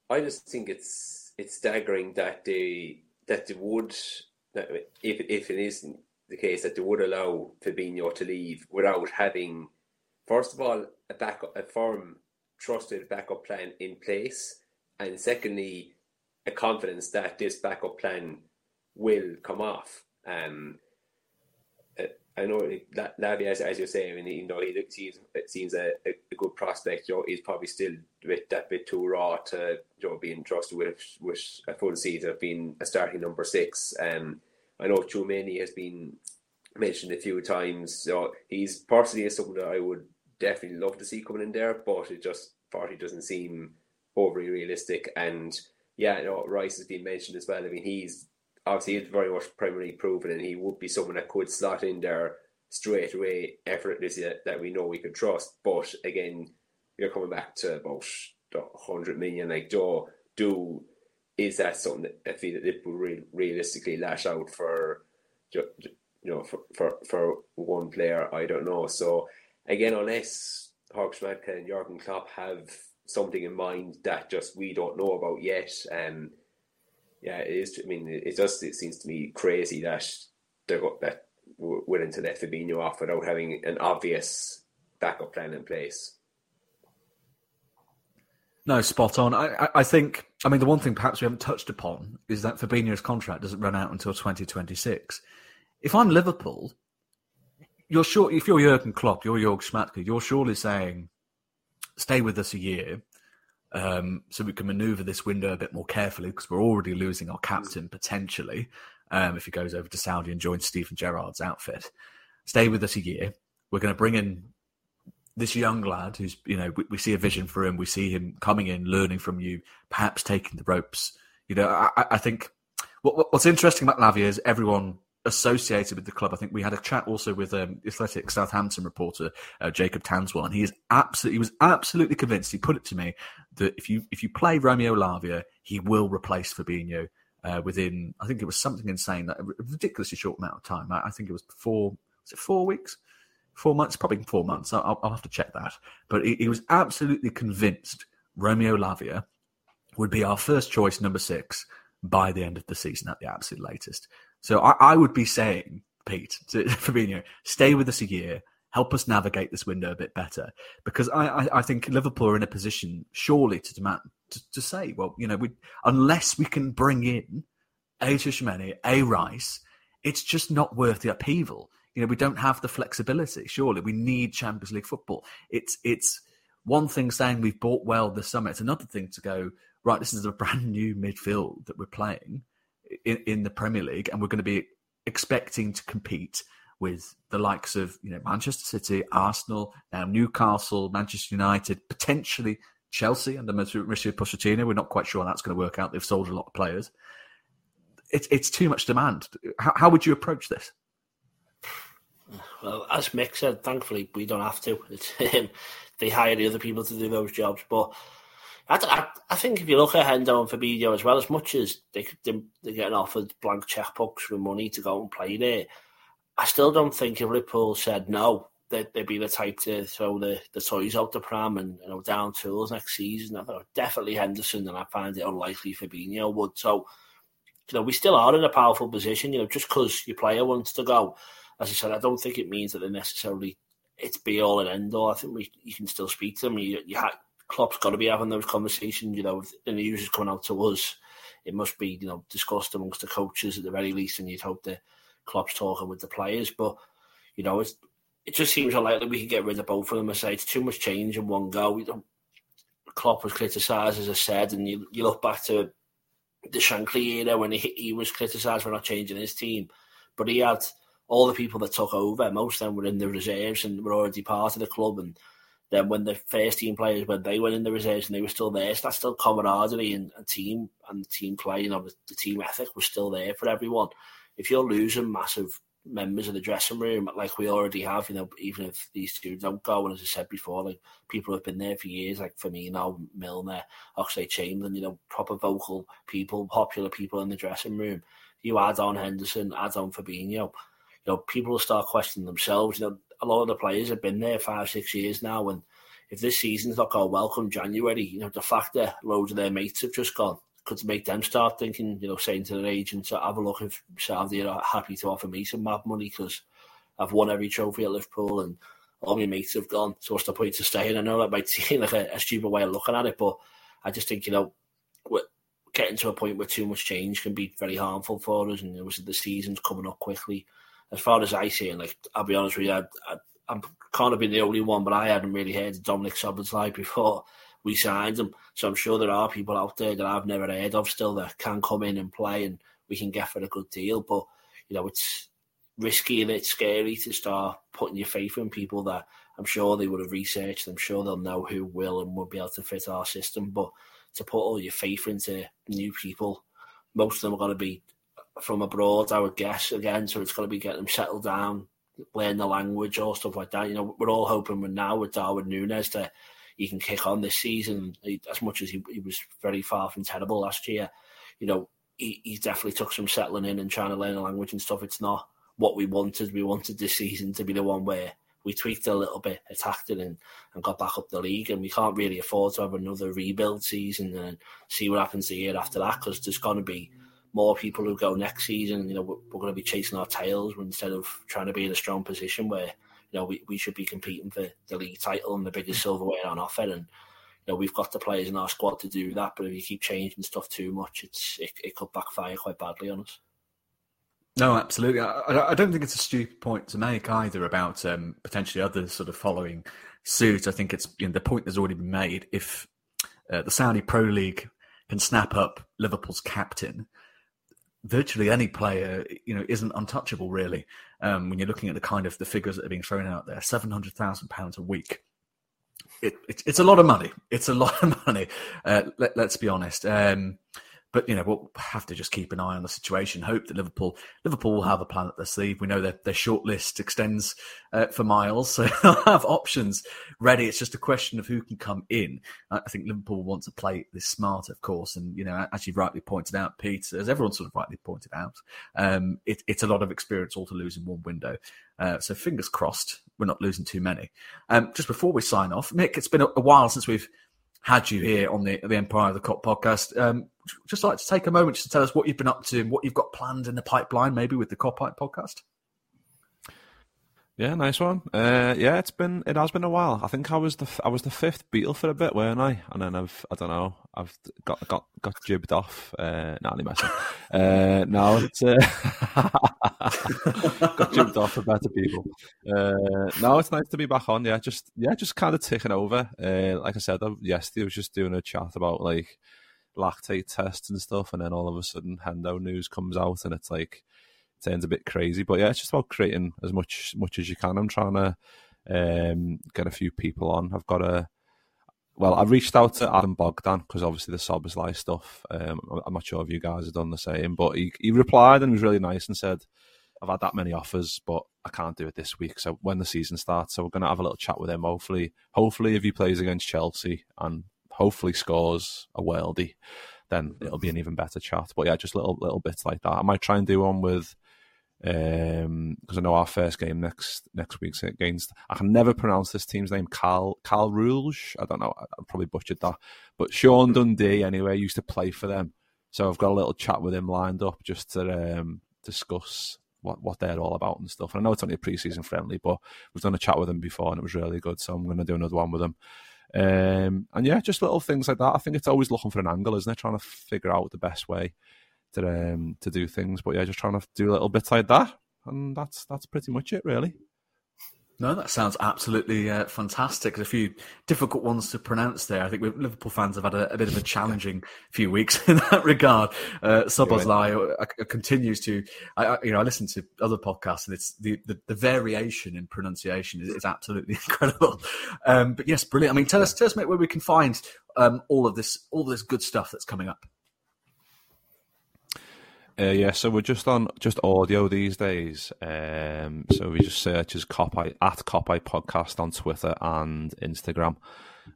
I just think it's it's staggering that they that they would that if if it isn't the case that they would allow Fabinho to leave without having, first of all, a backup, a firm, trusted backup plan in place, and secondly, a confidence that this backup plan will come off. Um, I know that Lavia, as, as you're saying, I mean, you know, he seems it seems a, a, good prospect. You know, he's probably still a bit, that bit too raw to you know being trusted with with a full season of being a starting number six. Um, I know Tchouameni has been mentioned a few times. So he's personally is someone that I would definitely love to see coming in there, but it just partly doesn't seem overly realistic. And yeah, you know, Rice has been mentioned as well. I mean, he's obviously he's very much primarily proven, and he would be someone that could slot in there straight away, effortlessly that, that we know we could trust. But again, you're coming back to about hundred million. Like, Joe, do is that something that I feel that re- realistically lash out for, you know, for, for for one player? I don't know. So again, unless Horst and Jurgen Klopp have something in mind that just we don't know about yet. Um, yeah, it is. I mean, it just it seems to me crazy that they're got that willing to let Fabinho off without having an obvious backup plan in place. No, spot on. I, I think. I mean, the one thing perhaps we haven't touched upon is that Fabinho's contract doesn't run out until 2026. If I'm Liverpool, you're sure if you're Jurgen Klopp, you're Jörg Schmadtke, you're surely saying, stay with us a year, um, so we can manoeuvre this window a bit more carefully because we're already losing our captain potentially um, if he goes over to Saudi and joins Steven Gerrard's outfit. Stay with us a year. We're going to bring in this young lad who's, you know, we, we, see a vision for him. We see him coming in, learning from you, perhaps taking the ropes. You know, I, I think what, what's interesting about Lavia is everyone associated with the club. I think we had a chat also with um, Athletic Southampton reporter uh, Jacob Tanswell, and he is absolutely he was absolutely convinced. He put it to me that if you if you play Romeo Lavia, he will replace Fabinho uh, within. I think it was something insane, a ridiculously short amount of time. I, I think it was four. Was it four weeks? Four months? Probably four months. I'll, I'll have to check that. But he, he was absolutely convinced Romeo Lavia would be our first choice, number six, by the end of the season at the absolute latest. So I, I would be saying, Pete, to *laughs* Fabinho, stay with us a year, help us navigate this window a bit better, because I, I, I think Liverpool are in a position surely to demand to, to say, well, you know, we, unless we can bring in a Tchouameni, a Rice, it's just not worth the upheaval. You know, we don't have the flexibility. Surely, we need Champions League football. It's it's one thing saying we've bought well this summer. It's another thing to go right. This is a brand new midfield that we're playing in, in the Premier League, and we're going to be expecting to compete with the likes of you know Manchester City, Arsenal, now Newcastle, Manchester United, potentially Chelsea under Mauricio Pochettino. We're not quite sure how that's going to work out. They've sold a lot of players. It's it's too much demand. How, how would you approach this? Well, as Mick said, thankfully we don't have to. *laughs* Um, they hire the other people to do those jobs, but I, I, I, think if you look at Hendo and Fabinho as well, as much as they, they, they're getting offered blank checkbooks with money to go and play there, I still don't think if Liverpool said no, they'd, they'd be the type to throw the, the toys out the pram and you know down tools next season. I thought definitely Henderson, and I find it unlikely Fabinho would. So, you know, we still are in a powerful position. You know, just because your player wants to go, as I said, I don't think it means that they necessarily it's be all and end all. I think we you can still speak to them. You, you ha- Klopp's got to be having those conversations. You know, if the news is coming out to us, it must be you know discussed amongst the coaches at the very least, and you'd hope that Klopp's talking with the players. But you know, it's it just seems unlikely we can get rid of both of them. I say it's too much change in one go. You know, Klopp was criticised, as I said, and you you look back to the Shankly era when he, he was criticised for not changing his team, but he had all the people that took over. Most of them were in the reserves and were already part of the club, and then when the first team players, when they went in the reserves and they were still there, so that's still camaraderie and, and team and team play, you know, the, team ethic was still there for everyone. If you're losing massive members of the dressing room, like we already have, you know, even if these two don't go, and as I said before, like people have been there for years, like for me now, Milner, Oxlade Chamberlain, you know, proper vocal people, popular people in the dressing room. You add on Henderson, add on Fabinho, you know, people will start questioning themselves. You know, a lot of the players have been there five, six years now, and if this season's not going well come January, you know, the fact that loads of their mates have just gone could make them start thinking, you know, saying to their agents, have a look if Saudi are happy to offer me some mad money because I've won every trophy at Liverpool and all my mates have gone. So what's the point to staying? I know that might *laughs* seem like a, a stupid way of looking at it, but I just think, you know, we're getting to a point where too much change can be very harmful for us. And was the season's coming up quickly as far as I see it, like I'll be honest with you, I, I, I'm kind of been the only one, but I hadn't really heard of Dominik Szoboszlai before we signed him. So I'm sure there are people out there that I've never heard of still that can come in and play, and we can get for a good deal. But you know, it's risky and it's scary to start putting your faith in people that I'm sure they would have researched. I'm sure they'll know who will and will be able to fit our system. But to put all your faith into new people, most of them are going to be from abroad, I would guess again. So it's going to be getting them settled down, learn the language or stuff like that. You know, we're all hoping with now with Darwin Núñez that he can kick on this season. He, as much as he, he, was very far from terrible last year, you know, he, he definitely took some settling in and trying to learn the language and stuff. It's not what we wanted. We wanted this season to be the one where we tweaked a little bit, attacked it, and, and got back up the league. And we can't really afford to have another rebuild season and see what happens the year after that because there's going to be more people who go next season. You know, we're, we're going to be chasing our tails instead of trying to be in a strong position where you know we, we should be competing for the league title and the biggest silverware on offer. And you know we've got the players in our squad to do that. But if you keep changing stuff too much, it's it, it could backfire quite badly on us. No, absolutely. I, I, don't think it's a stupid point to make either about um, potentially others sort of following suit. I think it's you know, the point has already been made. If uh, the Saudi Pro League can snap up Liverpool's captain, virtually any player you know isn't untouchable really. Um, when you're looking at the kind of the figures that are being thrown out there, seven hundred thousand pounds a week. It, it, it's a lot of money. It's a lot of *laughs* money. Uh, let, us be honest. Um, but you know, we'll have to just keep an eye on the situation. Hope that Liverpool Liverpool will have a plan at their sleeve. We know that their short list extends uh, for miles, *laughs* so they'll have options ready. It's just a question of who can come in. I think Liverpool want to play this smart, of course, and you know, as you've rightly pointed out, Pete, as everyone sort of rightly pointed out, um, it, it's a lot of experience all to lose in one window. Uh, so fingers crossed, we're not losing too many. Um, just before we sign off, Mick, it's been a, a while since we've had you here on the the Empire of the Kop podcast. Um, just like to take a moment just to tell us what you've been up to and what you've got planned in the pipeline, maybe with the Kopite podcast. Yeah, nice one. Uh, yeah, it's been it has been a while. I think I was the I was the fifth Beatle for a bit, weren't I? And then I've I don't know I've got got got jibbed off. Uh, nah, only. Uh, now it's uh, *laughs* got jibbed off for better people. Uh, now it's nice to be back on. Yeah, just yeah, just kind of taking over. Uh, like I said yesterday, I was just doing a chat about like lactate tests and stuff, and then all of a sudden, Hendo news comes out, and it's like sounds a bit crazy, but yeah, it's just about creating as much much as you can. I'm trying to um, get a few people on. I've got a well, I reached out to Adam Bogdan because obviously the Szoboszlai stuff. Um, I'm not sure if you guys have done the same, but he, he replied and was really nice and said, "I've had that many offers, but I can't do it this week. So when the season starts, so we're going to have a little chat with him. Hopefully, hopefully if he plays against Chelsea and hopefully scores a worldie, then it'll be an even better chat. But yeah, just little little bits like that. I might try and do one with because um, I know our first game next next week's against I can never pronounce this team's name Cal Cal Rouge? I don't know I, I probably butchered that. But Sean Dundee anyway used to play for them. So I've got a little chat with him lined up just to um, discuss what what they're all about and stuff. And I know it's only a preseason friendly but we've done a chat with them before and it was really good so I'm going to do another one with them. Um, and yeah just little things like that. I think it's always looking for an angle isn't it? Trying to figure out the best way to um, to do things. But yeah, just trying to do a little bits like that, and that's that's pretty much it, really. No, that sounds absolutely uh, fantastic. There's a few difficult ones to pronounce there. I think Liverpool fans have had a, a bit of a *laughs* challenging few weeks *laughs* in that regard. Uh, Szoboszlai uh, uh, continues to, I, I, you know, I listen to other podcasts and it's the, the, the variation in pronunciation is, is absolutely *laughs* incredible. Um, but yes, brilliant. I mean, tell us, tell us, mate, where we can find um, all of this, all this good stuff that's coming up. Uh, yeah, so we're just on just audio these days. Um, so we just search as Kopite at Kopite Podcast on Twitter and Instagram.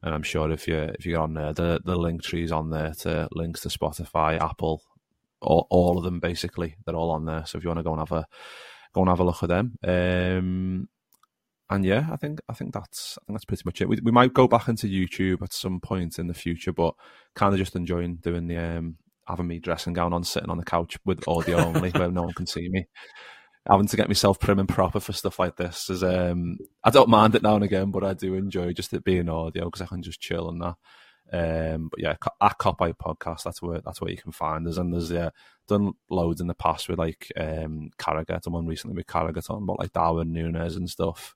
And I'm sure if you if you get on there, the the link trees on there to links to Spotify, Apple, all, all of them basically. They're all on there. So if you want to go and have a go and have a look at them. Um, and yeah, I think I think that's I think that's pretty much it. We we might go back into YouTube at some point in the future, but kind of just enjoying doing the um having me dressing gown on, sitting on the couch with audio only, where no one can see me. Having to get myself prim and proper for stuff like this is um, I don't mind it now and again, but I do enjoy just it being audio because I can just chill and that. Um, but yeah, at Kopite Podcast, that's where that's where you can find us. And there's yeah, done loads in the past with like um Carragher, done one recently with Carragher talking about like Darwin Núñez and stuff.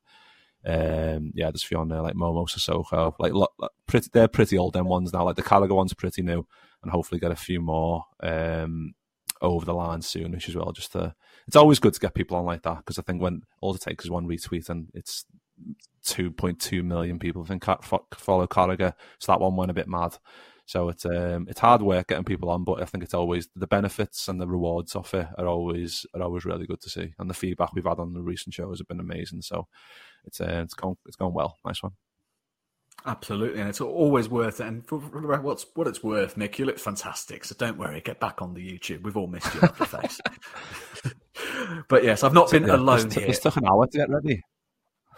Um, yeah, there's a few on there like Momo Sissoko. Like, like pretty, they're pretty old them ones now. Like the Carragher one's pretty new and hopefully get a few more um, over the line soonish as well. Just to, it's always good to get people on like that because I think when all it takes is one retweet and it's 2.2 million people think follow Carragher, so that one went a bit mad. So it's um, it's hard work getting people on, but I think it's always the benefits and the rewards of it are always are always really good to see, and the feedback we've had on the recent shows have been amazing. So it's uh, it's gone it's gone well. Nice one. Absolutely, and it's always worth it. And for, what's what it's worth, Mick, you look fantastic. So don't worry, get back on the YouTube. We've all missed you off face. *laughs* but yes, I've not been yeah, alone it's, here. It's took an hour to get ready.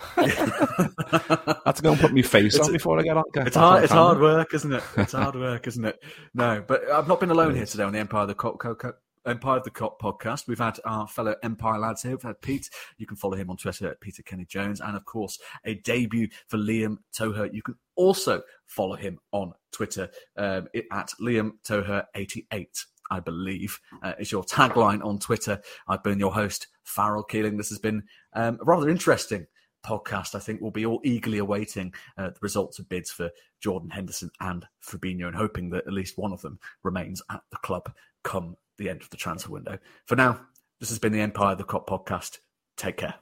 *laughs* I have to go and put my face it's, on before I get on. It's hard. It's hard work, isn't it? It's hard work, isn't it? No, but I've not been alone here today on the Empire of the Cock. Empire of the Kop podcast. We've had our fellow Empire lads here. We've had Pete. You can follow him on Twitter at Peter Kenny Jones. And of course, a debut for Liam Toher. You can also follow him on Twitter um, at Liam Toher88. I believe, uh, is your tagline on Twitter. I've been your host, Farrell Keeling. This has been um, a rather interesting podcast. I think we'll be all eagerly awaiting uh, the results of bids for Jordan Henderson and Fabinho and hoping that at least one of them remains at the club come the end of the transfer window. For now, this has been the Empire of the Kop podcast. Take care.